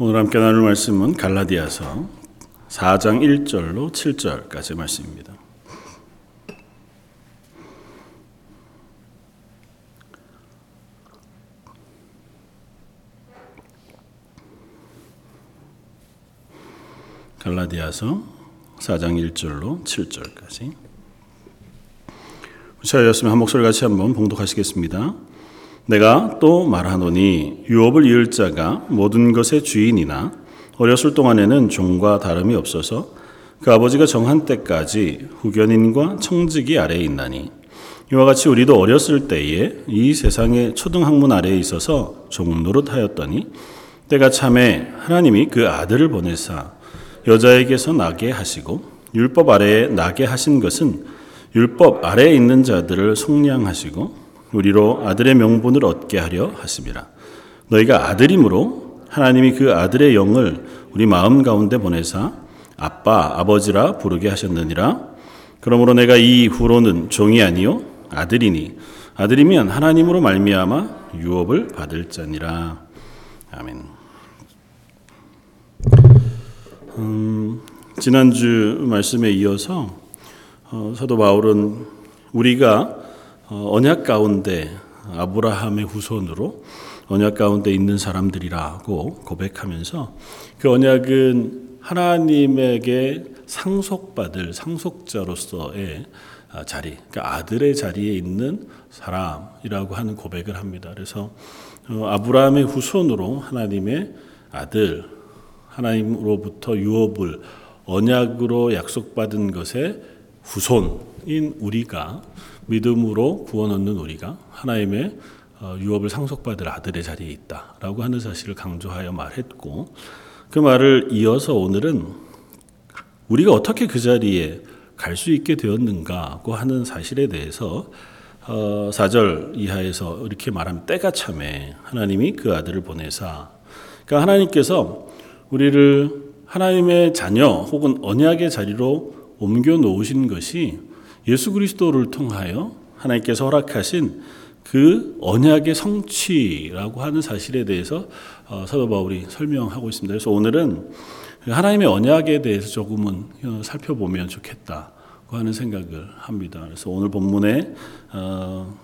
오늘 함께 나눌 말씀은 갈라디아서 4장 1절로 7절까지 말씀입니다. 갈라디아서 4장 1절로 7절까지 우차였으면 한 목소리 같이 한번 봉독하시겠습니다. 내가 또 말하노니 유업을 이을 자가 모든 것의 주인이나 어렸을 동안에는 종과 다름이 없어서 그 아버지가 정한 때까지 후견인과 청직이 아래에 있나니 이와 같이 우리도 어렸을 때에 이 세상의 초등학문 아래에 있어서 종 노릇하였더니 때가 참에 하나님이 그 아들을 보내사 여자에게서 나게 하시고 율법 아래에 나게 하신 것은 율법 아래에 있는 자들을 속량하시고 우리로 아들의 명분을 얻게 하려 하심이라. 너희가 아들이므로 하나님이 그 아들의 영을 우리 마음 가운데 보내사 아빠 아버지라 부르게 하셨느니라. 그러므로 내가 이 후로는 종이 아니요 아들이니 아들이면 하나님으로 말미암아 유업을 받을 자니라. 아멘. 음, 지난주 말씀에 이어서 어, 사도 바울은 우리가 어, 언약 가운데 아브라함의 후손으로 언약 가운데 있는 사람들이라고 고백하면서 그 언약은 하나님에게 상속받을 상속자로서의 아, 자리, 그러니까 아들의 자리에 있는 사람이라고 하는 고백을 합니다. 그래서 어, 아브라함의 후손으로 하나님의 아들, 하나님으로부터 유업을 언약으로 약속받은 것의 후손인 우리가 믿음으로 구원 얻는 우리가 하나님의 어, 유업을 상속받을 아들의 자리에 있다라고 하는 사실을 강조하여 말했고 그 말을 이어서 오늘은 우리가 어떻게 그 자리에 갈 수 있게 되었는가고 하는 사실에 대해서 4절 어, 이하에서 이렇게 말하면 때가 참에 하나님이 그 아들을 보내사. 그러니까 하나님께서 우리를 하나님의 자녀 혹은 언약의 자리로 옮겨 놓으신 것이 예수 그리스도를 통하여 하나님께서 허락하신 그 언약의 성취라고 하는 사실에 대해서 어, 사도 바울이 설명하고 있습니다. 그래서 오늘은 하나님의 언약에 대해서 조금은 어, 살펴보면 좋겠다고 하는 생각을 합니다. 그래서 오늘 본문에 어,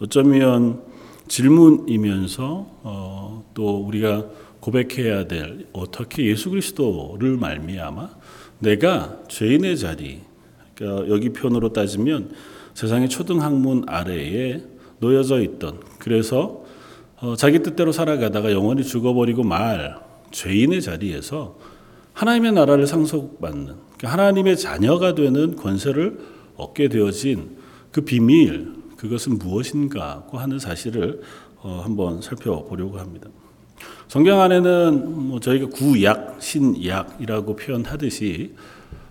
어쩌면 질문이면서 또 우리가 고백해야 될 어떻게 예수 그리스도를 말미암아 내가 죄인의 자리 여기 표현으로 따지면 세상의 초등학문 아래에 놓여져 있던 그래서 어, 자기 뜻대로 살아가다가 영원히 죽어버리고 말 죄인의 자리에서 하나님의 나라를 상속받는 그러니까 하나님의 자녀가 되는 권세를 얻게 되어진 그 비밀 그것은 무엇인가고 하는 사실을 어, 한번 살펴보려고 합니다. 성경 안에는 뭐 저희가 구약, 신약이라고 표현하듯이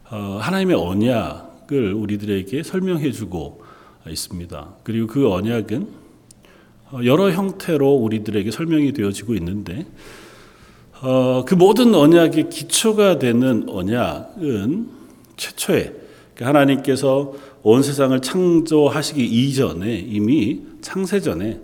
어, 하나님의 언약 언약을 우리들에게 설명해 주고 있습니다. 그리고 그 언약은 여러 형태로 우리들에게 설명이 되어지고 있는데 어, 그 모든 언약의 기초가 되는 언약은 최초에 그러니까 하나님께서 온 세상을 창조하시기 이전에 이미 창세 전에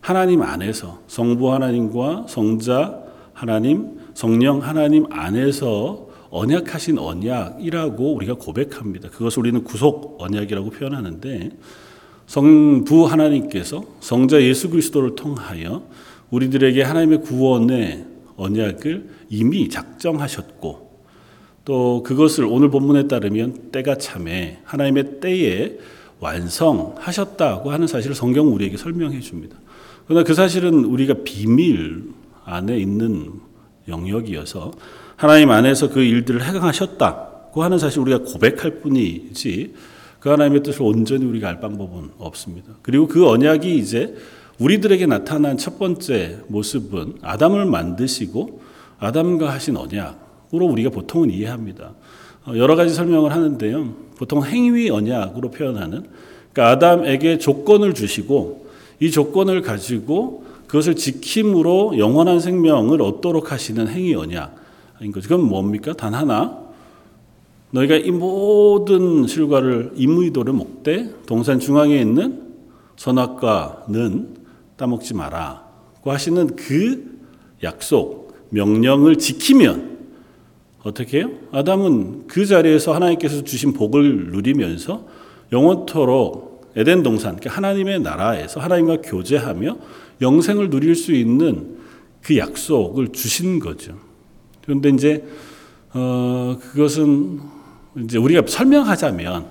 하나님 안에서 성부 하나님과 성자 하나님, 성령 하나님 안에서 언약하신 언약이라고 우리가 고백합니다. 그것을 우리는 구속 언약이라고 표현하는데 성부 하나님께서 성자 예수 그리스도를 통하여 우리들에게 하나님의 구원의 언약을 이미 작정하셨고 또 그것을 오늘 본문에 따르면 때가 참에 하나님의 때에 완성하셨다고 하는 사실을 성경 우리에게 설명해 줍니다. 그러나 그 사실은 우리가 비밀 안에 있는 영역이어서 하나님 안에서 그 일들을 해강하셨다고 하는 사실 우리가 고백할 뿐이지 그 하나님의 뜻을 온전히 우리가 알 방법은 없습니다. 그리고 그 언약이 이제 우리들에게 나타난 첫 번째 모습은 아담을 만드시고 아담과 하신 언약으로 우리가 보통은 이해합니다. 어, 여러 가지 설명을 하는데요. 보통 행위 언약으로 표현하는 그러니까 아담에게 조건을 주시고 이 조건을 가지고 그것을 지킴으로 영원한 생명을 얻도록 하시는 행위 언약. 인 거죠. 그건 뭡니까? 단 하나. 너희가 이 모든 실과를 임의도를 먹되 동산 중앙에 있는 선악과는 따먹지 마라. 고 하시는 그 약속, 명령을 지키면 어떻게 해요? 아담은 그 자리에서 하나님께서 주신 복을 누리면서 영원토록 에덴 동산, 그러니까 하나님의 나라에서 하나님과 교제하며 영생을 누릴 수 있는 그 약속을 주신 거죠. 그런데 이제 어, 그것은 이제 우리가 설명하자면,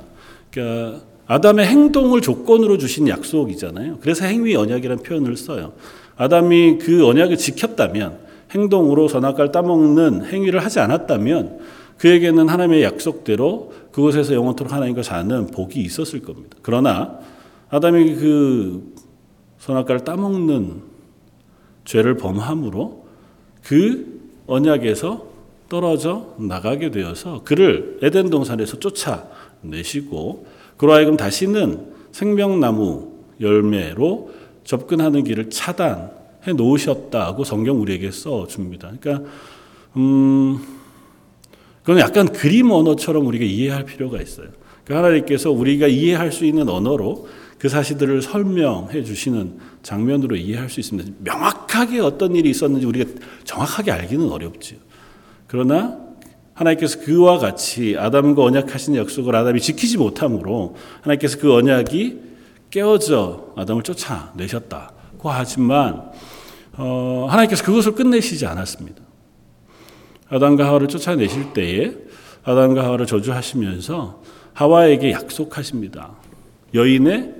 그러니까 아담의 행동을 조건으로 주신 약속이잖아요. 그래서 행위 언약이라는 표현을 써요. 아담이 그 언약을 지켰다면, 행동으로 선악과를 따먹는 행위를 하지 않았다면, 그에게는 하나님의 약속대로 그곳에서 영원토록 하나님과 사는 복이 있었을 겁니다. 그러나 아담이 그 선악과를 따먹는 죄를 범함으로 그 언약에서 떨어져 나가게 되어서 그를 에덴 동산에서 쫓아내시고 그로 하여금 다시는 생명나무 열매로 접근하는 길을 차단해 놓으셨다고 성경 우리에게 써 줍니다. 그러니까 음 그건 약간 그림 언어처럼 우리가 이해할 필요가 있어요. 그러니까 하나님께서 우리가 이해할 수 있는 언어로 그 사실들을 설명해 주시는 장면으로 이해할 수 있습니다. 명확하게 어떤 일이 있었는지 우리가 정확하게 알기는 어렵지요. 그러나 하나님께서 그와 같이 아담과 언약하신 약속을 아담이 지키지 못함으로 하나님께서 그 언약이 깨어져 아담을 쫓아내셨다고 하지만 어, 하나님께서 그것을 끝내시지 않았습니다. 아담과 하와를 쫓아내실 때에 아담과 하와를 저주하시면서 하와에게 약속하십니다. 여인의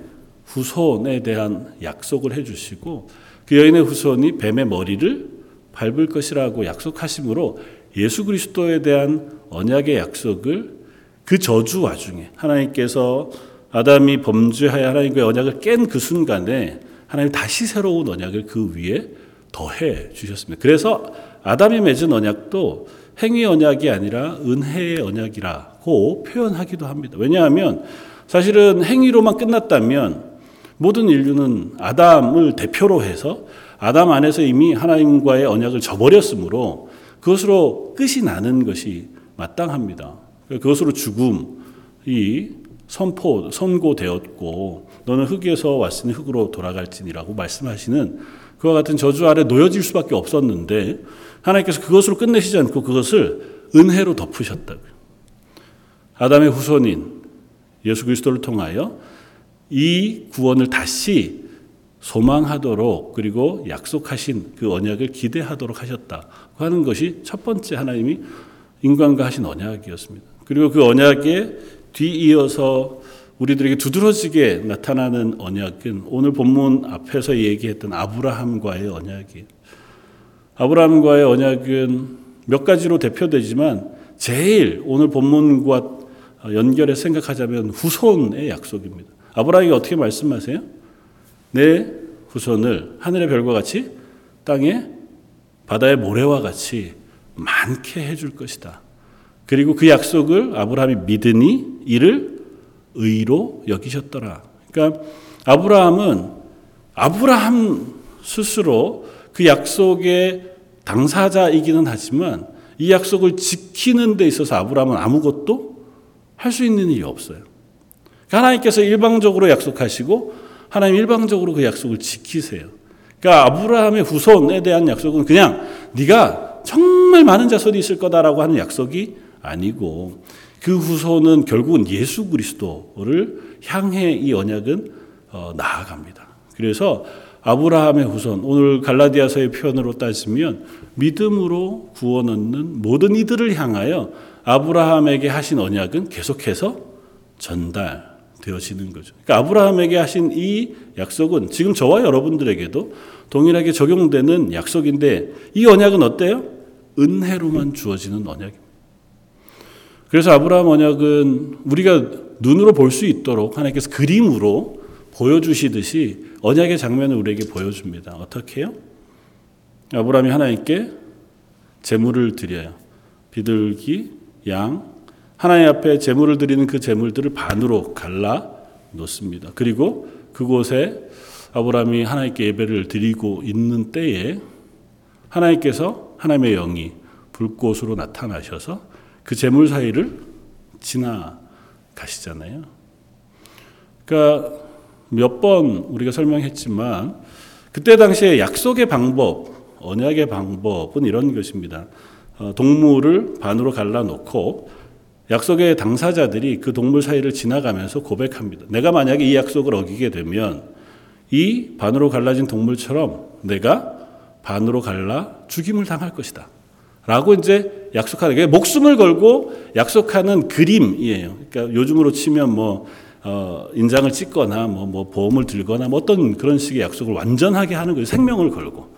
후손에 대한 약속을 해주시고 그 여인의 후손이 뱀의 머리를 밟을 것이라고 약속하심으로 예수 그리스도에 대한 언약의 약속을 그 저주 와중에 하나님께서 아담이 범죄하여 하나님과의 언약을 깬 그 순간에 하나님 다시 새로운 언약을 그 위에 더해 주셨습니다. 그래서 아담이 맺은 언약도 행위 언약이 아니라 은혜의 언약이라고 표현하기도 합니다. 왜냐하면 사실은 행위로만 끝났다면 모든 인류는 아담을 대표로 해서 아담 안에서 이미 하나님과의 언약을 저버렸으므로 그것으로 끝이 나는 것이 마땅합니다. 그것으로 죽음이 선포, 선고되었고 너는 흙에서 왔으니 흙으로 돌아갈지니라고 말씀하시는 그와 같은 저주 아래 놓여질 수밖에 없었는데 하나님께서 그것으로 끝내시지 않고 그것을 은혜로 덮으셨다고요. 아담의 후손인 예수 그리스도를 통하여 이 구원을 다시 소망하도록 그리고 약속하신 그 언약을 기대하도록 하셨다고 하는 것이 첫 번째 하나님이 인간과 하신 언약이었습니다. 그리고 그 언약에 뒤이어서 우리들에게 두드러지게 나타나는 언약은 오늘 본문 앞에서 얘기했던 아브라함과의 언약이에요. 아브라함과의 언약은 몇 가지로 대표되지만 제일 오늘 본문과 연결해 생각하자면 후손의 약속입니다. 아브라함이 어떻게 말씀하세요? 내 후손을 하늘의 별과 같이 땅에 바다의 모래와 같이 많게 해줄 것이다. 그리고 그 약속을 아브라함이 믿으니 이를 의로 여기셨더라. 그러니까 아브라함은 아브라함 스스로 그 약속의 당사자이기는 하지만 이 약속을 지키는 데 있어서 아브라함은 아무것도 할 수 있는 일이 없어요. 그러니까 하나님께서 일방적으로 약속하시고 하나님 일방적으로 그 약속을 지키세요. 그러니까 아브라함의 후손에 대한 약속은 그냥 네가 정말 많은 자손이 있을 거다라고 하는 약속이 아니고 그 후손은 결국은 예수 그리스도를 향해 이 언약은 어, 나아갑니다. 그래서 아브라함의 후손 오늘 갈라디아서의 표현으로 따지면 믿음으로 구원 얻는 모든 이들을 향하여 아브라함에게 하신 언약은 계속해서 전달 되어지는 거죠. 그러니까 아브라함에게 하신 이 약속은 지금 저와 여러분들에게도 동일하게 적용되는 약속인데 이 언약은 어때요? 은혜로만 주어지는 언약입니다. 그래서 아브라함 언약은 우리가 눈으로 볼 수 있도록 하나님께서 그림으로 보여주시듯이 언약의 장면을 우리에게 보여줍니다. 어떻게 해요? 아브라함이 하나님께 제물을 드려요. 비둘기, 양, 하나님 앞에 제물을 드리는 그 제물들을 반으로 갈라 놓습니다. 그리고 그곳에 아브라함이 하나님께 예배를 드리고 있는 때에 하나님께서 하나님의 영이 불꽃으로 나타나셔서 그 제물 사이를 지나가시잖아요. 그러니까 몇 번 우리가 설명했지만 그때 당시에 약속의 방법 언약의 방법은 이런 것입니다. 어, 동물을 반으로 갈라놓고 약속의 당사자들이 그 동물 사이를 지나가면서 고백합니다. 내가 만약에 이 약속을 어기게 되면 이 반으로 갈라진 동물처럼 내가 반으로 갈라 죽임을 당할 것이다. 라고 이제 약속하는 게 목숨을 걸고 약속하는 그림이에요. 그러니까 요즘으로 치면 뭐 어, 인장을 찍거나 뭐, 뭐 보험을 들거나 뭐 어떤 그런 식의 약속을 완전하게 하는 거예요. 생명을 걸고.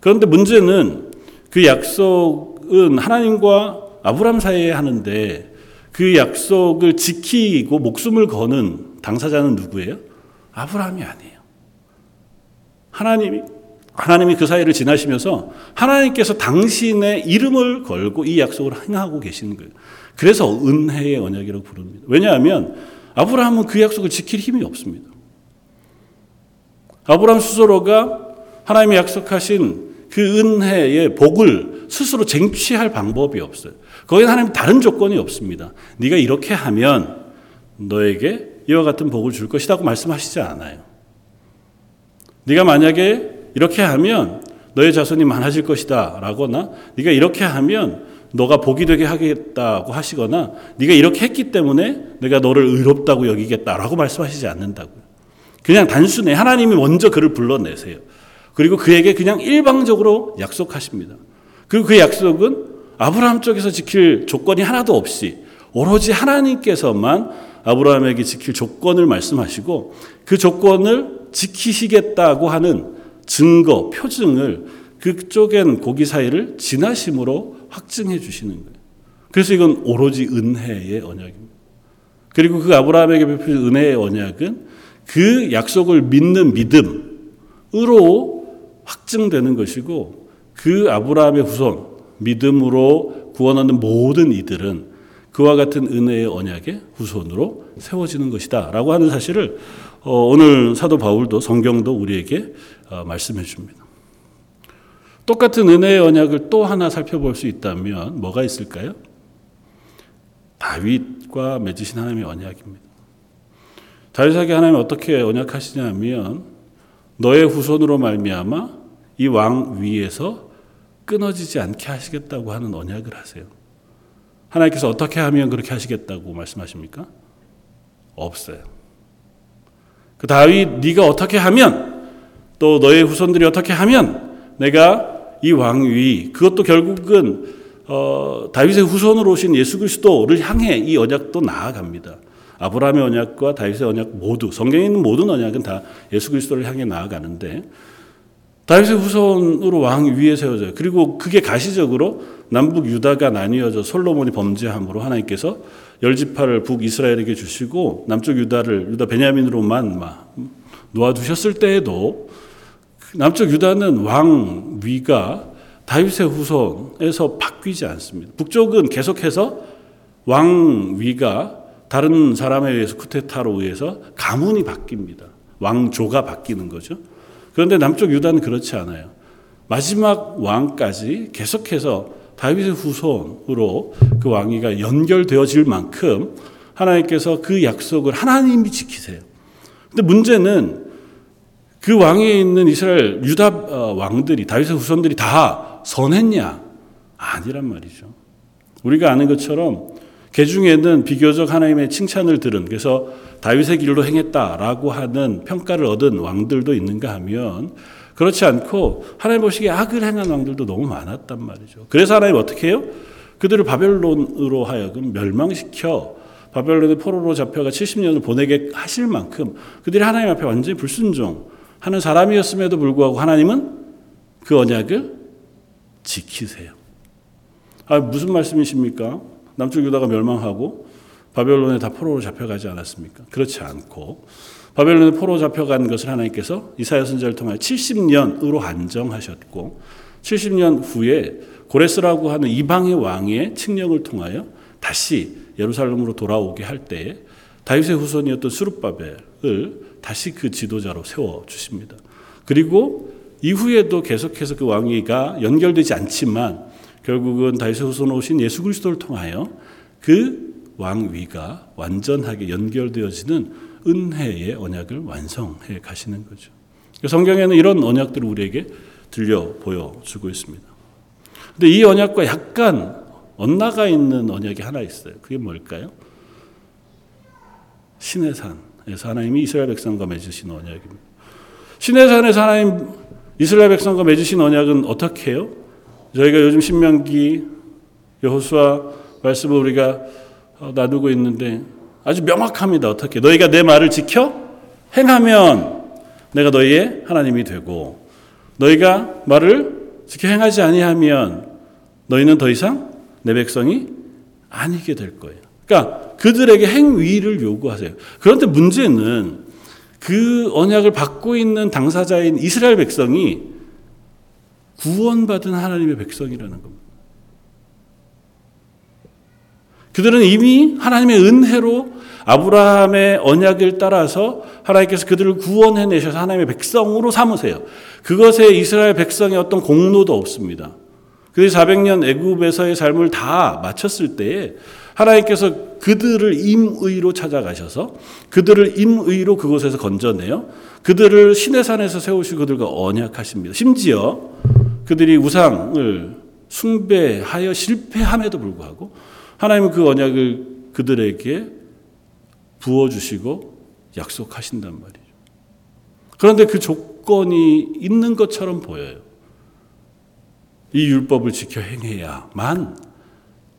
그런데 문제는 그 약속은 하나님과 아브람 사이에 하는데 그 약속을 지키고 목숨을 거는 당사자는 누구예요? 아브라함이 아니에요. 하나님이 하나님이 그 사이를 지나시면서 하나님께서 당신의 이름을 걸고 이 약속을 행하고 계시는 거예요. 그래서 은혜의 언약이라고 부릅니다. 왜냐하면 아브라함은 그 약속을 지킬 힘이 없습니다. 아브라함 스스로가 하나님이 약속하신 그 은혜의 복을 스스로 쟁취할 방법이 없어요. 거기는 하나님 다른 조건이 없습니다. 네가 이렇게 하면 너에게 이와 같은 복을 줄 것이라고 말씀하시지 않아요. 네가 만약에 이렇게 하면 너의 자손이 많아질 것이다 라거나 네가 이렇게 하면 너가 복이 되게 하겠다고 하시거나 네가 이렇게 했기 때문에 내가 너를 의롭다고 여기겠다라고 말씀하시지 않는다고요. 그냥 단순히 하나님이 먼저 그를 불러내세요. 그리고 그에게 그냥 일방적으로 약속하십니다. 그리고 그 약속은 아브라함 쪽에서 지킬 조건이 하나도 없이 오로지 하나님께서만 아브라함에게 지킬 조건을 말씀하시고 그 조건을 지키시겠다고 하는 증거, 표증을 그쪽엔 고기 사이를 진하심으로 확증해 주시는 거예요. 그래서 이건 오로지 은혜의 언약입니다. 그리고 그 아브라함에게 베푸신 은혜의 언약은 그 약속을 믿는 믿음으로 확증되는 것이고 그 아브라함의 후손, 믿음으로 구원 얻는 모든 이들은 그와 같은 은혜의 언약의 후손으로 세워지는 것이다. 라고 하는 사실을 어, 오늘 사도 바울도 성경도 우리에게 어, 말씀해 줍니다. 똑같은 은혜의 언약을 또 하나 살펴볼 수 있다면 뭐가 있을까요? 다윗과 맺으신 하나님의 언약입니다. 다윗에게 하나님 어떻게 언약하시냐면 너의 후손으로 말미암아 이 왕 위에서 끊어지지 않게 하시겠다고 하는 언약을 하세요. 하나님께서 어떻게 하면 그렇게 하시겠다고 말씀하십니까? 없어요. 그 다윗 네가 어떻게 하면 또 너의 후손들이 어떻게 하면 내가 이 왕위 그것도 결국은 어, 다윗의 후손으로 오신 예수 그리스도를 향해 이 언약도 나아갑니다. 아브라함의 언약과 다윗의 언약 모두 성경에 있는 모든 언약은 다 예수 그리스도를 향해 나아가는데 다윗의 후손으로 왕 위에 세워져요. 그리고 그게 가시적으로 남북 유다가 나뉘어져 솔로몬이 범죄함으로 하나님께서 열 지파를 북이스라엘에게 주시고 남쪽 유다를 유다 베냐민으로만 놓아두셨을 때에도 남쪽 유다는 왕 위가 다윗의 후손에서 바뀌지 않습니다. 북쪽은 계속해서 왕 위가 다른 사람에 의해서 쿠데타로 의해서 가문이 바뀝니다. 왕조가 바뀌는 거죠. 그런데 남쪽 유다는 그렇지 않아요. 마지막 왕까지 계속해서 다윗의 후손으로 그 왕위가 연결되어질 만큼 하나님께서 그 약속을 하나님이 지키세요. 근데 문제는 그 왕위에 있는 이스라엘 유다 어, 왕들이 다윗의 후손들이 다 선했냐? 아니란 말이죠. 우리가 아는 것처럼 개 중에는 비교적 하나님의 칭찬을 들은 그래서 다윗의 길로 행했다라고 하는 평가를 얻은 왕들도 있는가 하면 그렇지 않고 하나님 보시기에 악을 행한 왕들도 너무 많았단 말이죠. 그래서 하나님 어떻게 해요? 그들을 바벨론으로 하여금 멸망시켜 바벨론의 포로로 잡혀가 70년을 보내게 하실 만큼 그들이 하나님 앞에 완전히 불순종하는 사람이었음에도 불구하고 하나님은 그 언약을 지키세요. 아, 무슨 말씀이십니까? 남쪽 유다가 멸망하고 바벨론에 다 포로로 잡혀가지 않았습니까? 그렇지 않고 바벨론에 포로 잡혀간 것을 하나님께서 이사야 선지자를 통하여 70년으로 한정하셨고 70년 후에 고레스라고 하는 이방의 왕의 칙령을 통하여 다시 예루살렘으로 돌아오게 할 때에 다윗의 후손이었던 수르바벨을 다시 그 지도자로 세워 주십니다. 그리고 이후에도 계속해서 그 왕위가 연결되지 않지만 결국은 다윗의 후손 오신 예수 그리스도를 통하여 그 왕위가 완전하게 연결되어지는 은혜의 언약을 완성해 가시는 거죠. 성경에는 이런 언약들을 우리에게 들려 보여주고 있습니다. 근데 이 언약과 약간 엇나가 있는 언약이 하나 있어요. 그게 뭘까요? 신의 산에서 하나님이 이스라엘 백성과 맺으신 언약입니다. 신의 산에서 하나님 이스라엘 백성과 맺으신 언약은 어떻게 해요? 저희가 요즘 신명기 여호수아 말씀을 우리가 나누고 있는데 아주 명확합니다. 어떻게 너희가 내 말을 지켜 행하면 내가 너희의 하나님이 되고 너희가 말을 지켜 행하지 아니하면 너희는 더 이상 내 백성이 아니게 될 거예요. 그러니까 그들에게 행위를 요구하세요. 그런데 문제는 그 언약을 받고 있는 당사자인 이스라엘 백성이 구원받은 하나님의 백성이라는 겁니다. 그들은 이미 하나님의 은혜로 아브라함의 언약을 따라서 하나님께서 그들을 구원해 내셔서 하나님의 백성으로 삼으세요. 그것에 이스라엘 백성의 어떤 공로도 없습니다. 그들이 400년 애굽에서의 삶을 다 마쳤을 때에 하나님께서 그들을 임의로 찾아가셔서 그들을 임의로 그곳에서 건져내요. 그들을 신의 산에서 세우시고 그들과 언약하십니다. 심지어 그들이 우상을 숭배하여 실패함에도 불구하고 하나님은 그 언약을 그들에게 부어주시고 약속하신단 말이죠. 그런데 그 조건이 있는 것처럼 보여요. 이 율법을 지켜 행해야만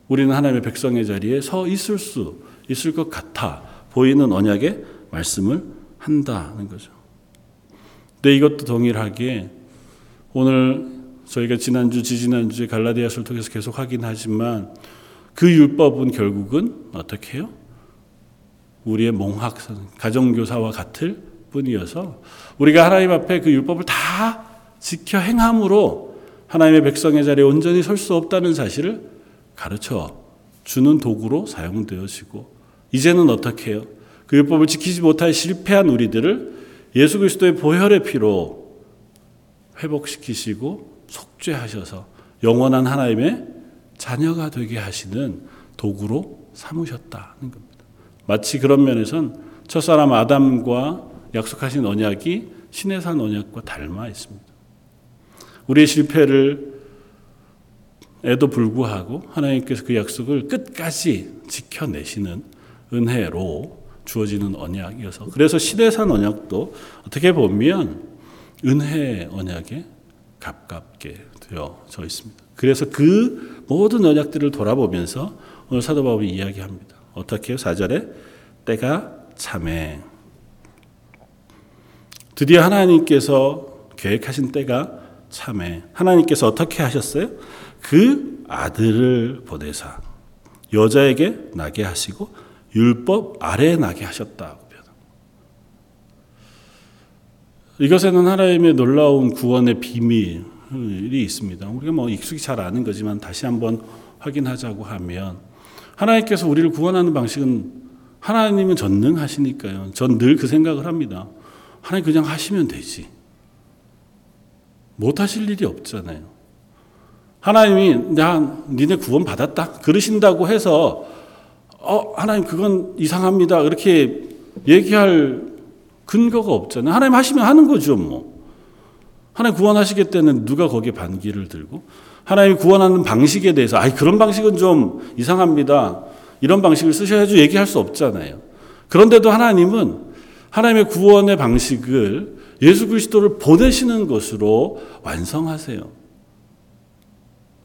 우리는 하나님의 백성의 자리에 서 있을 수 있을 것 같아 보이는 언약의 말씀을 한다는 거죠. 근데 이것도 동일하게 오늘 저희가 지난주, 지지난주에 갈라디아서를 통해서 계속 확인하지만 그 율법은 결국은 어떻게 해요? 우리의 몽학선, 가정교사와 같을 뿐이어서 우리가 하나님 앞에 그 율법을 다 지켜 행함으로 하나님의 백성의 자리에 온전히 설 수 없다는 사실을 가르쳐 주는 도구로 사용되어지고 이제는 어떻게 해요? 그 율법을 지키지 못할 실패한 우리들을 예수 그리스도의 보혈의 피로 회복시키시고 속죄하셔서 영원한 하나님의 자녀가 되게 하시는 도구로 삼으셨다는 겁니다. 마치 그런 면에선 첫사람 아담과 약속하신 언약이 신의 산 언약과 닮아 있습니다. 우리의 실패를 에도 불구하고 하나님께서 그 약속을 끝까지 지켜내시는 은혜로 주어지는 언약이어서 그래서 시대산 언약도 어떻게 보면 은혜 언약에 가깝게 되어져 있습니다. 그래서 그 모든 언약들을 돌아보면서 오늘 사도 바울이 이야기합니다. 어떻게 4절에 때가 참해. 드디어 하나님께서 계획하신 때가 참해. 하나님께서 어떻게 하셨어요? 그 아들을 보내사. 여자에게 나게 하시고 율법 아래 나게 하셨다고 이것에는 하나님의 놀라운 구원의 비밀 이 있습니다. 우리가 뭐 익숙히 잘 아는 거지만 다시 한번 확인하자고 하면 하나님께서 우리를 구원하는 방식은 하나님은 전능하시니까요. 전 늘 그 생각을 합니다. 하나님 그냥 하시면 되지. 못 하실 일이 없잖아요. 하나님이 나 니네 구원 받았다 그러신다고 해서 어 하나님 그건 이상합니다 그렇게 얘기할 근거가 없잖아요. 하나님 하시면 하는 거죠 뭐. 하나님 구원하시겠다는 누가 거기에 반기를 들고 하나님 구원하는 방식에 대해서 아이 그런 방식은 좀 이상합니다. 이런 방식을 쓰셔야지 얘기할 수 없잖아요. 그런데도 하나님은 하나님의 구원의 방식을 예수 그리스도를 보내시는 것으로 완성하세요.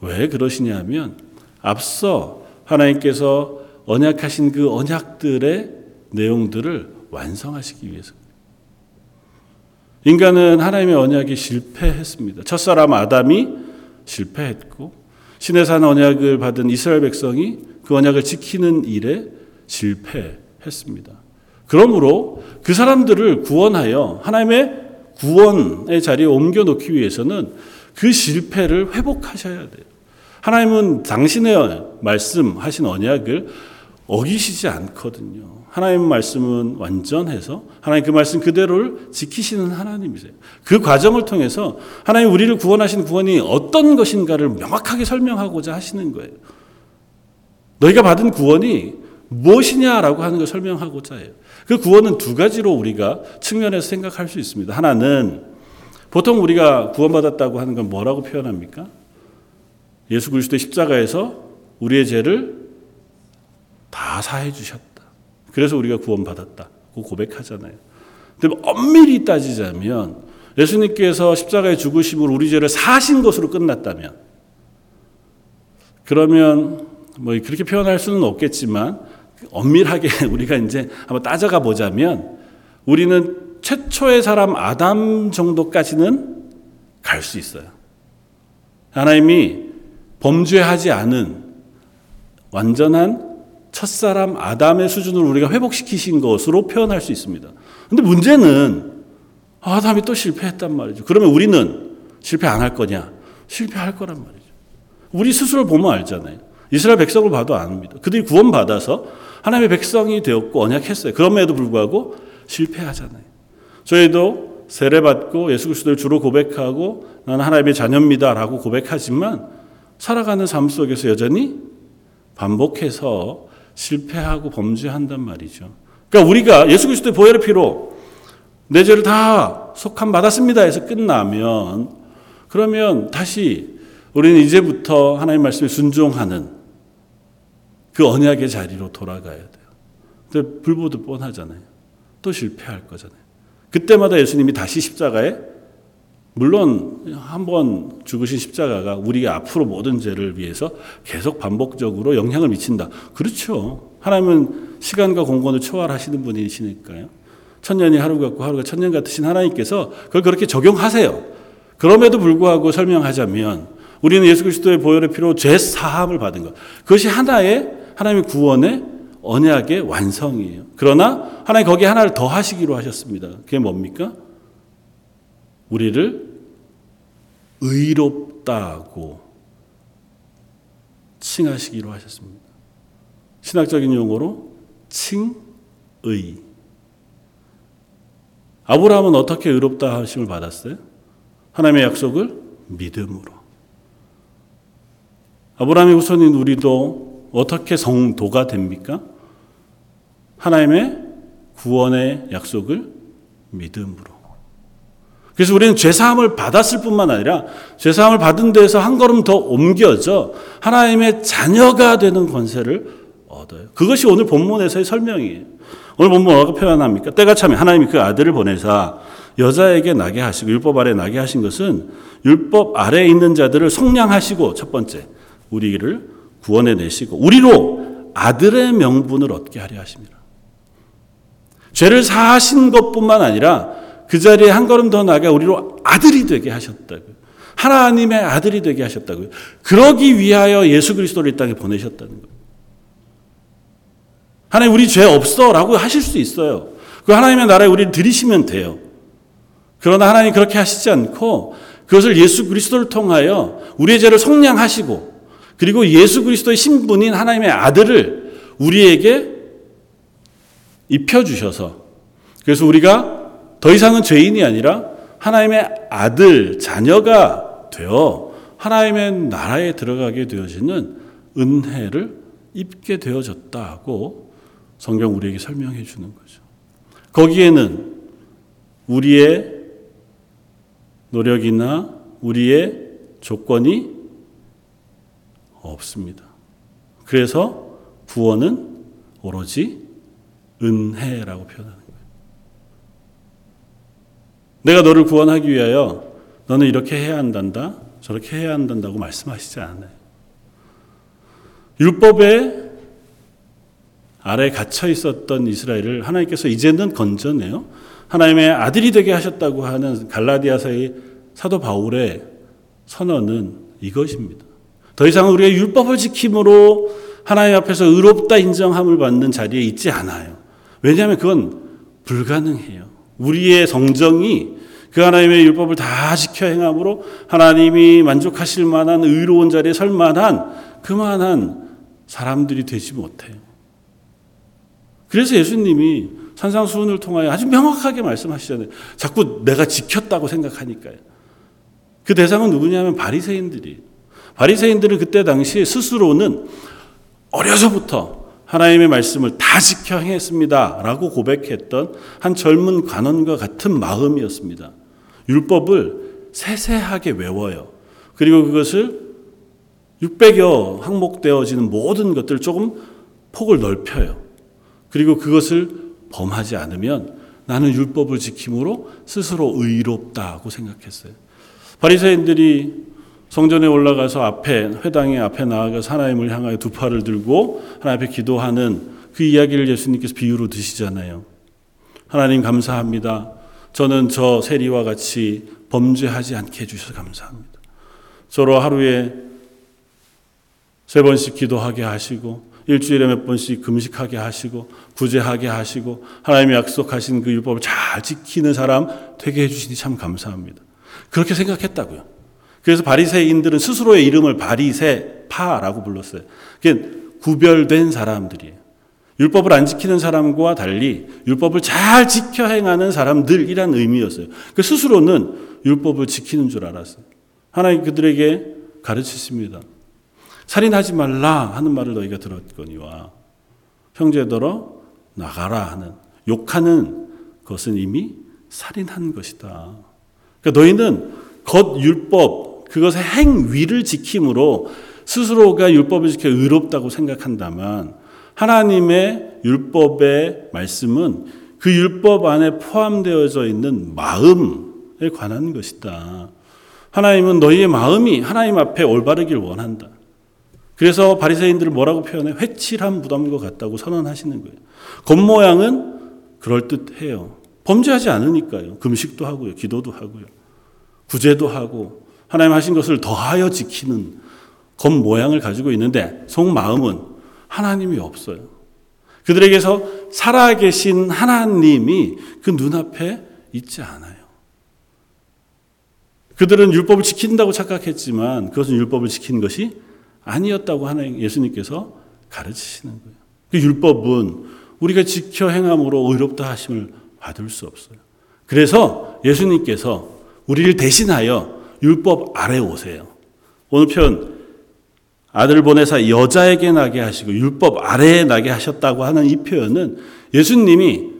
왜 그러시냐면 앞서 하나님께서 언약하신 그 언약들의 내용들을 완성하시기 위해서. 인간은 하나님의 언약에 실패했습니다. 첫사람 아담이 실패했고 신의 산 언약을 받은 이스라엘 백성이 그 언약을 지키는 일에 실패했습니다. 그러므로 그 사람들을 구원하여 하나님의 구원의 자리에 옮겨 놓기 위해서는 그 실패를 회복하셔야 돼요. 하나님은 당신의 말씀하신 언약을 어기시지 않거든요. 하나님 말씀은 완전해서 하나님 그 말씀 그대로를 지키시는 하나님이세요. 그 과정을 통해서 하나님 우리를 구원하신 구원이 어떤 것인가를 명확하게 설명하고자 하시는 거예요. 너희가 받은 구원이 무엇이냐라고 하는 걸 설명하고자 해요. 그 구원은 두 가지로 우리가 측면에서 생각할 수 있습니다. 하나는 보통 우리가 구원받았다고 하는 건 뭐라고 표현합니까? 예수 그리스도의 십자가에서 우리의 죄를 다 사해 주셨다. 그래서 우리가 구원받았다고 고백하잖아요. 근데 엄밀히 따지자면 예수님께서 십자가의 죽으심으로 우리 죄를 사신 것으로 끝났다면 그러면 뭐 그렇게 표현할 수는 없겠지만 엄밀하게 우리가 이제 한번 따져가 보자면 우리는 최초의 사람 아담 정도까지는 갈 수 있어요. 하나님이 범죄하지 않은 완전한 첫사람 아담의 수준을 우리가 회복시키신 것으로 표현할 수 있습니다. 근데 문제는 아담이 또 실패했단 말이죠. 그러면 우리는 실패 안 할 거냐? 실패할 거란 말이죠. 우리 스스로 보면 알잖아요. 이스라엘 백성을 봐도 압니다. 그들이 구원받아서 하나님의 백성이 되었고 언약했어요. 그럼에도 불구하고 실패하잖아요. 저희도 세례받고 예수 그리스도를 주로 고백하고 나는 하나님의 자녀입니다라고 고백하지만 살아가는 삶 속에서 여전히 반복해서 실패하고 범죄한단 말이죠. 그러니까 우리가 예수 그리스도의 보혈의 피로 내 죄를 다 속함 받았습니다 해서 끝나면 그러면 다시 우리는 이제부터 하나님 말씀에 순종하는 그 언약의 자리로 돌아가야 돼요. 근데 불보듯 뻔하잖아요. 또 실패할 거잖아요. 그때마다 예수님이 다시 십자가에 물론 한 번 죽으신 십자가가 우리 앞으로 모든 죄를 위해서 계속 반복적으로 영향을 미친다. 그렇죠. 하나님은 시간과 공간을 초월하시는 분이시니까요. 천년이 하루 같고 하루가 천년 같으신 하나님께서 그걸 그렇게 적용하세요. 그럼에도 불구하고 설명하자면 우리는 예수 그리스도의 보혈의 피로 죄 사함을 받은 것. 그것이 하나의 하나님의 구원의 언약의 완성이에요. 그러나 하나님 거기에 하나를 더 하시기로 하셨습니다. 그게 뭡니까? 우리를 의롭다고 칭하시기로 하셨습니다. 신학적인 용어로 칭의. 아브라함은 어떻게 의롭다 하심을 받았어요? 하나님의 약속을 믿음으로. 아브라함의 후손인 우리도 어떻게 성도가 됩니까? 하나님의 구원의 약속을 믿음으로. 그래서 우리는 죄사함을 받았을 뿐만 아니라 죄사함을 받은 데에서 한 걸음 더 옮겨져 하나님의 자녀가 되는 권세를 얻어요. 그것이 오늘 본문에서의 설명이에요. 오늘 본문 뭐라고 표현합니까? 때가 참에 하나님이 그 아들을 보내사 여자에게 나게 하시고 율법 아래 나게 하신 것은 율법 아래에 있는 자들을 속량하시고 첫 번째 우리를 구원해 내시고 우리로 아들의 명분을 얻게 하려 하십니다. 죄를 사하신 것뿐만 아니라 그 자리에 한 걸음 더 나가 우리로 아들이 되게 하셨다고요. 하나님의 아들이 되게 하셨다고요. 그러기 위하여 예수 그리스도를 이 땅에 보내셨다는 거예요. 하나님 우리 죄 없어라고 하실 수 있어요. 그 하나님의 나라에 우리를 들이시면 돼요. 그러나 하나님 그렇게 하시지 않고 그것을 예수 그리스도를 통하여 우리의 죄를 속량하시고 그리고 예수 그리스도의 신분인 하나님의 아들을 우리에게 입혀 주셔서 그래서 우리가 더 이상은 죄인이 아니라 하나님의 아들, 자녀가 되어 하나님의 나라에 들어가게 되어지는 은혜를 입게 되어졌다고 성경 우리에게 설명해 주는 거죠. 거기에는 우리의 노력이나 우리의 조건이 없습니다. 그래서 구원은 오로지 은혜라고 표현합니다. 내가 너를 구원하기 위하여 너는 이렇게 해야 한단다, 저렇게 해야 한단다고 말씀하시지 않아요. 율법에 아래 갇혀 있었던 이스라엘을 하나님께서 이제는 건져내요. 하나님의 아들이 되게 하셨다고 하는 갈라디아서의 사도 바울의 선언은 이것입니다. 더 이상 우리가 율법을 지킴으로 하나님 앞에서 의롭다 인정함을 받는 자리에 있지 않아요. 왜냐하면 그건 불가능해요. 우리의 성정이 그 하나님의 율법을 다 지켜 행함으로 하나님이 만족하실 만한 의로운 자리에 설 만한 그만한 사람들이 되지 못해요. 그래서 예수님이 산상수훈을 통하여 아주 명확하게 말씀하시잖아요. 자꾸 내가 지켰다고 생각하니까요. 그 대상은 누구냐면 바리새인들이. 바리새인들은 그때 당시에 스스로는 어려서부터 하나님의 말씀을 다 지켜 행했습니다라고 고백했던 한 젊은 관원과 같은 마음이었습니다. 율법을 세세하게 외워요. 그리고 그것을 600여 항목되어지는 모든 것들 조금 폭을 넓혀요. 그리고 그것을 범하지 않으면 나는 율법을 지킴으로 스스로 의롭다고 생각했어요. 바리새인들이 성전에 올라가서 앞에 회당의 앞에 나아가서 하나님을 향하여 두 팔을 들고 하나님 앞에 기도하는 그 이야기를 예수님께서 비유로 드시잖아요. 하나님 감사합니다. 저는 저 세리와 같이 범죄하지 않게 해주셔서 감사합니다. 서로 하루에 세 번씩 기도하게 하시고 일주일에 몇 번씩 금식하게 하시고 구제하게 하시고 하나님이 약속하신 그 율법을 잘 지키는 사람 되게 해주시니 참 감사합니다. 그렇게 생각했다고요. 그래서 바리새인들은 스스로의 이름을 바리새파라고 불렀어요. 그게 구별된 사람들이에요. 율법을 안 지키는 사람과 달리 율법을 잘 지켜 행하는 사람들이란 의미였어요. 그 스스로는 율법을 지키는 줄 알았어요. 하나님 그들에게 가르치십니다. 살인하지 말라 하는 말을 너희가 들었거니와 형제더러 나가라 하는 욕하는 것은 이미 살인한 것이다. 그러니까 너희는 겉 율법 그것의 행위를 지킴으로 스스로가 율법을 지켜 의롭다고 생각한다면 하나님의 율법의 말씀은 그 율법 안에 포함되어져 있는 마음에 관한 것이다. 하나님은 너희의 마음이 하나님 앞에 올바르길 원한다. 그래서 바리새인들을 뭐라고 표현해? 회칠한 무덤과 같다고 선언하시는 거예요. 겉모양은 그럴듯해요. 범죄하지 않으니까요. 금식도 하고요. 기도도 하고요. 구제도 하고 하나님 하신 것을 더하여 지키는 겉모양을 가지고 있는데 속마음은 하나님이 없어요. 그들에게서 살아계신 하나님이 그 눈앞에 있지 않아요. 그들은 율법을 지킨다고 착각했지만 그것은 율법을 지킨 것이 아니었다고 하나님 예수님께서 가르치시는 거예요. 그 율법은 우리가 지켜 행함으로 의롭다 하심을 받을 수 없어요. 그래서 예수님께서 우리를 대신하여 율법 아래 오세요. 오늘 편 아들 보내사 여자에게 나게 하시고 율법 아래에 나게 하셨다고 하는 이 표현은 예수님이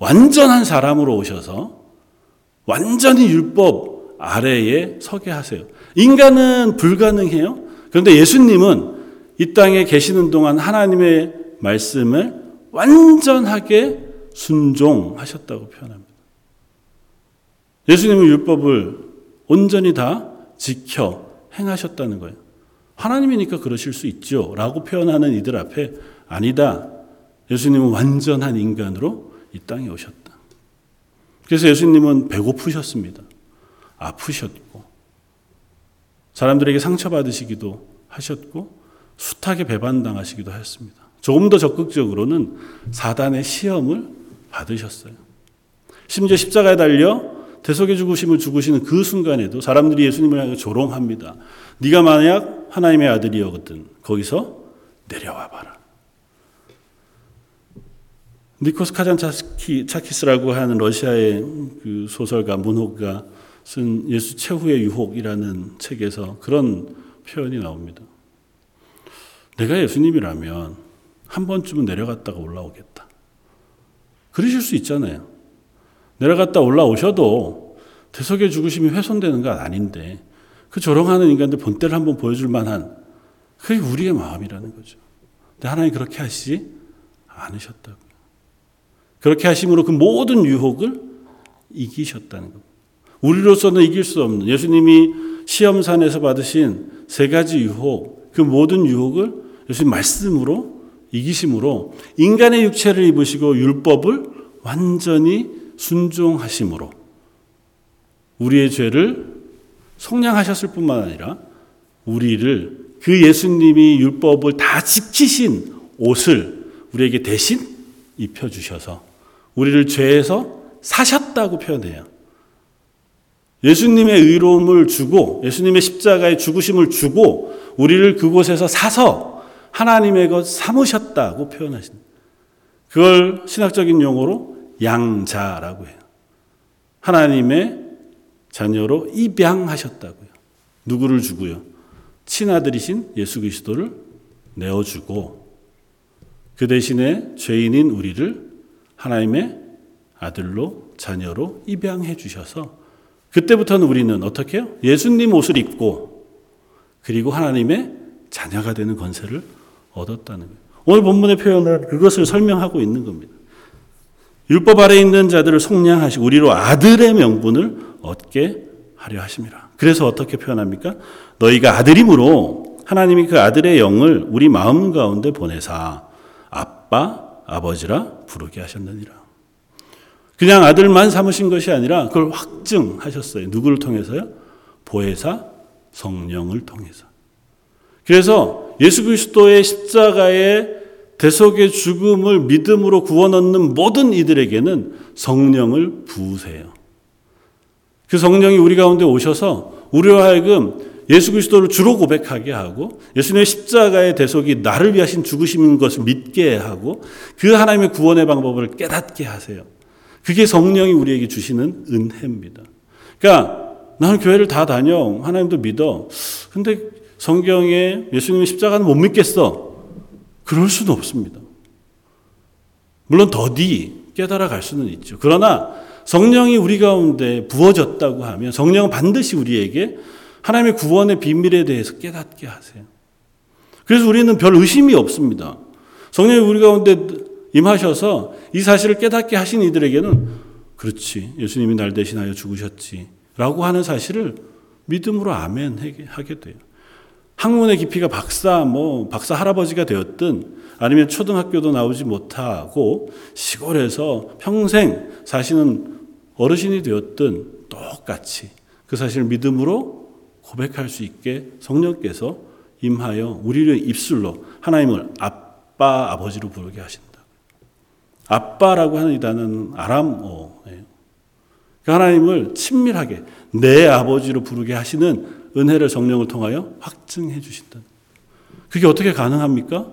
완전한 사람으로 오셔서 완전히 율법 아래에 서게 하세요. 인간은 불가능해요. 그런데 예수님은 이 땅에 계시는 동안 하나님의 말씀을 완전하게 순종하셨다고 표현합니다. 예수님은 율법을 온전히 다 지켜 행하셨다는 거예요. 하나님이니까 그러실 수 있죠. 라고 표현하는 이들 앞에 아니다. 예수님은 완전한 인간으로 이 땅에 오셨다. 그래서 예수님은 배고프셨습니다. 아프셨고, 사람들에게 상처받으시기도 하셨고 숱하게 배반당하시기도 하셨습니다. 조금 더 적극적으로는 사단의 시험을 받으셨어요. 심지어 십자가에 달려 대속의 죽으심을 죽으시는 그 순간에도 사람들이 예수님을 향해 조롱합니다. 네가 만약 하나님의 아들이었거든 거기서 내려와 봐라. 니코스 카잔차키스라고 하는 러시아의 그 소설가 문호가 쓴 예수 최후의 유혹이라는 책에서 그런 표현이 나옵니다. 내가 예수님이라면 한 번쯤은 내려갔다가 올라오겠다. 그러실 수 있잖아요. 내려갔다 올라오셔도 대속의 죽으심이 훼손되는 건 아닌데 그 조롱하는 인간들 본때를 한번 보여줄 만한 그게 우리의 마음이라는 거죠. 근데 하나님 그렇게 하시지 않으셨다고요. 그렇게 하심으로 그 모든 유혹을 이기셨다는 겁니다. 우리로서는 이길 수 없는 예수님이 시험산에서 받으신 세 가지 유혹, 그 모든 유혹을 예수님 말씀으로 이기심으로 인간의 육체를 입으시고 율법을 완전히 순종하심으로 우리의 죄를 속량하셨을 뿐만 아니라 우리를 그 예수님이 율법을 다 지키신 옷을 우리에게 대신 입혀주셔서 우리를 죄에서 사셨다고 표현해요. 예수님의 의로움을 주고 예수님의 십자가의 죽으심을 주고 우리를 그곳에서 사서 하나님의 것 삼으셨다고 표현하십니다. 그걸 신학적인 용어로 양자라고 해요. 하나님의 자녀로 입양하셨다고요. 누구를 주고요? 친아들이신 예수 그리스도를 내어주고 그 대신에 죄인인 우리를 하나님의 아들로 자녀로 입양해 주셔서 그때부터는 우리는 어떻게 해요? 예수님 옷을 입고 그리고 하나님의 자녀가 되는 권세를 얻었다는 거예요. 오늘 본문의 표현은 그것을 설명하고 있는 겁니다. 율법 아래 있는 자들을 속량하시고 우리로 아들의 명분을 얻게 하려 하심이라. 그래서 어떻게 표현합니까? 너희가 아들임으로 하나님이 그 아들의 영을 우리 마음 가운데 보내사 아빠, 아버지라 부르게 하셨느니라. 그냥 아들만 삼으신 것이 아니라 그걸 확증하셨어요. 누구를 통해서요? 보혜사 성령을 통해서. 그래서 예수 그리스도의 십자가의 대속의 죽음을 믿음으로 구원 얻는 모든 이들에게는 성령을 부으세요. 그 성령이 우리 가운데 오셔서 우리로 하여금 예수 그리스도를 주로 고백하게 하고 예수님의 십자가의 대속이 나를 위하신 죽으심인 것을 믿게 하고 그 하나님의 구원의 방법을 깨닫게 하세요. 그게 성령이 우리에게 주시는 은혜입니다. 그러니까 나는 교회를 다 다녀. 하나님도 믿어. 근데 성경에 예수님의 십자가는 못 믿겠어. 그럴 수는 없습니다. 물론 더디 깨달아 갈 수는 있죠. 그러나 성령이 우리 가운데 부어졌다고 하면 성령은 반드시 우리에게 하나님의 구원의 비밀에 대해서 깨닫게 하세요. 그래서 우리는 별 의심이 없습니다. 성령이 우리 가운데 임하셔서 이 사실을 깨닫게 하신 이들에게는 그렇지. 예수님이 날 대신하여 죽으셨지. 라고 하는 사실을 믿음으로 아멘 하게 돼요. 학문의 깊이가 박사, 뭐, 박사 할아버지가 되었든 아니면 초등학교도 나오지 못하고 시골에서 평생 사시는 어르신이 되었든 똑같이 그 사실을 믿음으로 고백할 수 있게 성령께서 임하여 우리를 입술로 하나님을 아빠, 아버지로 부르게 하신다. 아빠라고 하는 이 단어는 아람어예요. 그 하나님을 친밀하게 내 아버지로 부르게 하시는 은혜를 성령을 통하여 확증해 주신다. 그게 어떻게 가능합니까?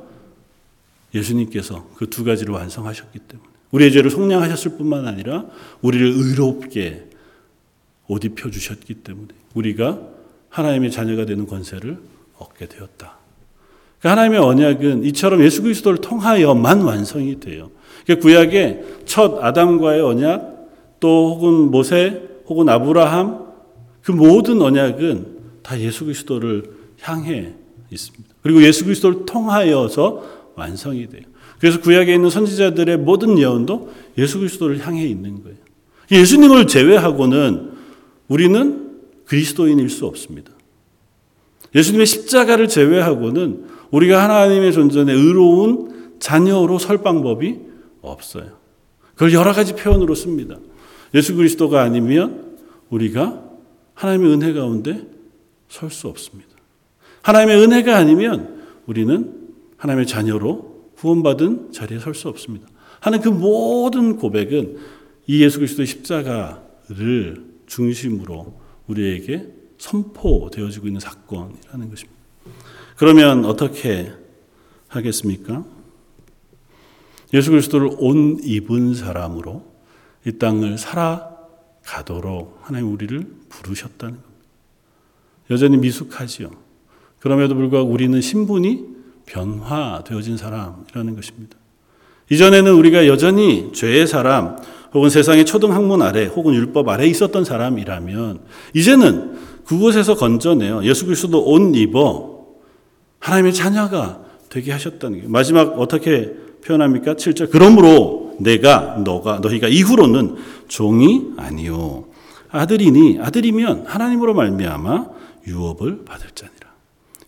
예수님께서 그 두 가지를 완성하셨기 때문에. 우리의 죄를 속량하셨을 뿐만 아니라 우리를 의롭게 옷 입혀 주셨기 때문에 우리가 하나님의 자녀가 되는 권세를 얻게 되었다. 그 하나님의 언약은 이처럼 예수 그리스도를 통하여만 완성이 돼요. 그 구약의 첫 아담과의 언약 또 혹은 모세 혹은 아브라함 그 모든 언약은 다 예수 그리스도를 향해 있습니다. 그리고 예수 그리스도를 통하여서 완성이 돼요. 그래서 구약에 있는 선지자들의 모든 예언도 예수 그리스도를 향해 있는 거예요. 예수님을 제외하고는 우리는 그리스도인일 수 없습니다. 예수님의 십자가를 제외하고는 우리가 하나님의 존전에 의로운 자녀로 설 방법이 없어요. 그걸 여러 가지 표현으로 씁니다. 예수 그리스도가 아니면 우리가 하나님의 은혜 가운데 설 수 없습니다. 하나님의 은혜가 아니면 우리는 하나님의 자녀로 구원받은 자리에 설 수 없습니다. 하는 그 모든 고백은 이 예수 그리스도의 십자가를 중심으로 우리에게 선포되어지고 있는 사건이라는 것입니다. 그러면 어떻게 하겠습니까? 예수 그리스도를 온 입은 사람으로 이 땅을 살아가도록 하나님 우리를 부르셨다는 겁니다. 여전히 미숙하지요. 그럼에도 불구하고 우리는 신분이 변화되어진 사람이라는 것입니다. 이전에는 우리가 여전히 죄의 사람 혹은 세상의 초등학문 아래 혹은 율법 아래 있었던 사람이라면 이제는 그곳에서 건져내어 예수 그리스도 옷 입어 하나님의 자녀가 되게 하셨다는 게 마지막 어떻게 표현합니까? 7절. 그러므로 내가 너가 너희가 이후로는 종이 아니요 아들이니 아들이면 하나님으로 말미암아 유업을 받을 자니라.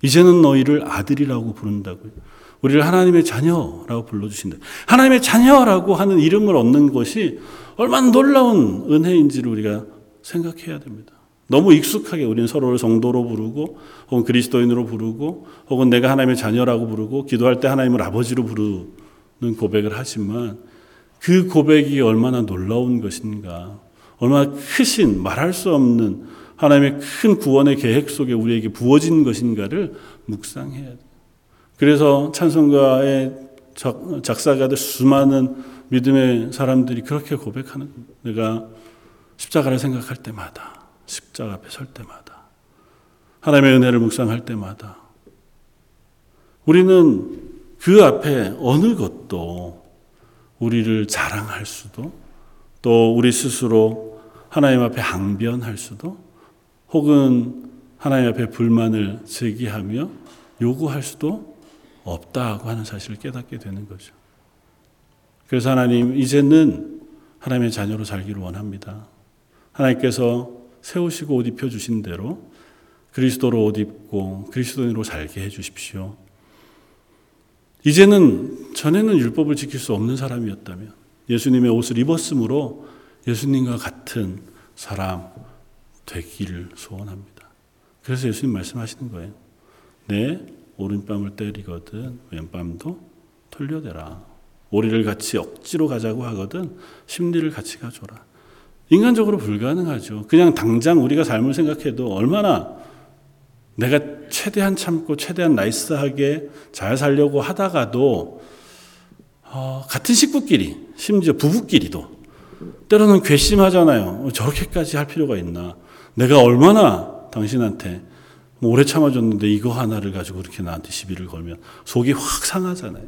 이제는 너희를 아들이라고 부른다고요. 우리를 하나님의 자녀라고 불러주신다. 하나님의 자녀라고 하는 이름을 얻는 것이 얼마나 놀라운 은혜인지를 우리가 생각해야 됩니다. 너무 익숙하게 우리는 서로를 성도로 부르고 혹은 그리스도인으로 부르고 혹은 내가 하나님의 자녀라고 부르고 기도할 때 하나님을 아버지로 부르는 고백을 하지만 그 고백이 얼마나 놀라운 것인가 얼마나 크신 말할 수 없는 하나님의 큰 구원의 계획 속에 우리에게 부어진 것인가를 묵상해야 돼. 그래서 찬송가의 작사가들 수많은 믿음의 사람들이 그렇게 고백하는 겁니다. 내가 십자가를 생각할 때마다 십자가 앞에 설 때마다 하나님의 은혜를 묵상할 때마다 우리는 그 앞에 어느 것도 우리를 자랑할 수도 또 우리 스스로 하나님 앞에 항변할 수도 혹은 하나님 앞에 불만을 제기하며 요구할 수도 없다고 하는 사실을 깨닫게 되는 거죠. 그래서 하나님 이제는 하나님의 자녀로 살기를 원합니다. 하나님께서 세우시고 옷 입혀 주신 대로 그리스도로 옷 입고 그리스도인으로 살게 해 주십시오. 이제는 전에는 율법을 지킬 수 없는 사람이었다면 예수님의 옷을 입었으므로 예수님과 같은 사람 되기를 소원합니다. 그래서 예수님 말씀하시는 거예요. 내 오른뺨을 때리거든 왼뺨도 돌려대라. 오리를 같이 억지로 가자고 하거든 심리를 같이 가줘라. 인간적으로 불가능하죠. 그냥 당장 우리가 삶을 생각해도 얼마나 내가 최대한 참고 최대한 나이스하게 잘 살려고 하다가도 어, 같은 식구끼리 심지어 부부끼리도 때로는 괘씸하잖아요. 저렇게까지 할 필요가 있나? 내가 얼마나 당신한테 뭐 오래 참아줬는데 이거 하나를 가지고 그렇게 나한테 시비를 걸면 속이 확 상하잖아요.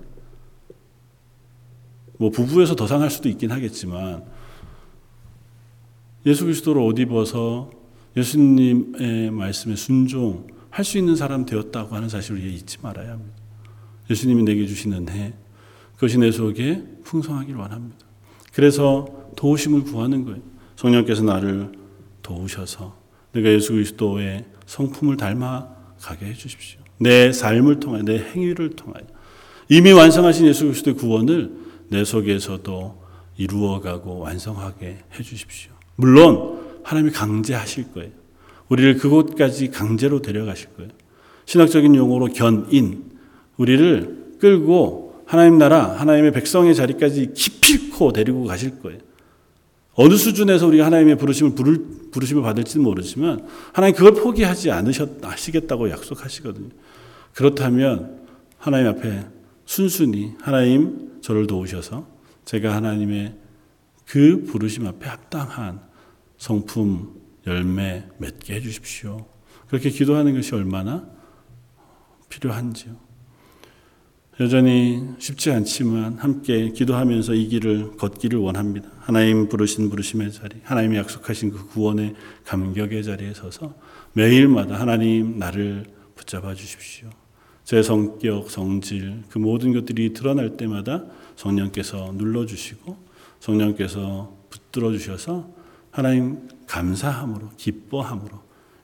뭐 부부에서 더 상할 수도 있긴 하겠지만 예수 그리스도를 옷 입어서 예수님의 말씀에 순종할 수 있는 사람 되었다고 하는 사실을 잊지 말아야 합니다. 예수님이 내게 주신 은혜 그것이 내 속에 풍성하기를 원합니다. 그래서 도우심을 구하는 거예요. 성령께서 나를 도우셔서 내가 예수 그리스도의 성품을 닮아 가게 해 주십시오. 내 삶을 통하여 내 행위를 통하여 이미 완성하신 예수 그리스도의 구원을 내 속에서도 이루어가고 완성하게 해 주십시오. 물론 하나님이 강제하실 거예요. 우리를 그곳까지 강제로 데려가실 거예요. 신학적인 용어로 견인 우리를 끌고 하나님 나라 하나님의 백성의 자리까지 기필코 데리고 가실 거예요. 어느 수준에서 우리가 하나님의 부르심을 부를, 부르심을 받을지는 모르지만 하나님 그걸 포기하지 않으셨 하시겠다고 약속하시거든요. 그렇다면 하나님 앞에 순순히 하나님 저를 도우셔서 제가 하나님의 그 부르심 앞에 합당한 성품 열매 맺게 해 주십시오. 그렇게 기도하는 것이 얼마나 필요한지요. 여전히 쉽지 않지만 함께 기도하면서 이 길을 걷기를 원합니다. 하나님 부르신 부르심의 자리, 하나님이 약속하신 그 구원의 감격의 자리에 서서 매일마다 하나님 나를 붙잡아 주십시오. 제 성격, 성질, 그 모든 것들이 드러날 때마다 성령께서 눌러주시고 성령께서 붙들어 주셔서 하나님 감사함으로 기뻐함으로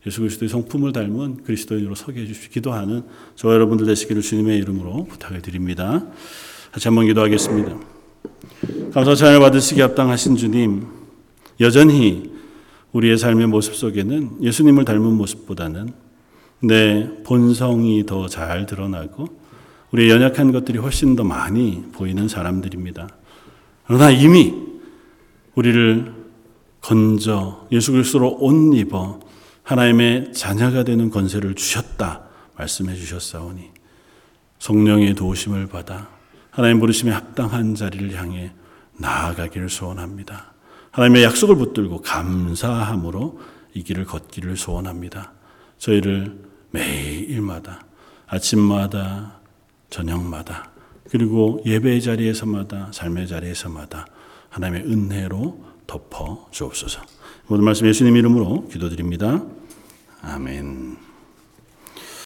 예수 그리스도의 성품을 닮은 그리스도인으로 서게 해주십시오. 기도하는 저와 여러분들 되시기를 주님의 이름으로 부탁을 드립니다. 다시 한번 기도하겠습니다. 감사 찬양을 받으시기 합당하신 주님, 여전히 우리의 삶의 모습 속에는 예수님을 닮은 모습보다는 내 본성이 더 잘 드러나고 우리의 연약한 것들이 훨씬 더 많이 보이는 사람들입니다. 그러나 이미 우리를 건져 예수 그리스도로 옷 입어 하나님의 자녀가 되는 권세를 주셨다 말씀해 주셨사오니 성령의 도우심을 받아 하나님 부르심에 합당한 자리를 향해 나아가기를 소원합니다. 하나님의 약속을 붙들고 감사함으로 이 길을 걷기를 소원합니다. 저희를 매일마다 아침마다 저녁마다 그리고 예배의 자리에서마다 삶의 자리에서마다 하나님의 은혜로 덮어 주옵소서. 모든 말씀 예수님 이름으로 기도드립니다. 아멘.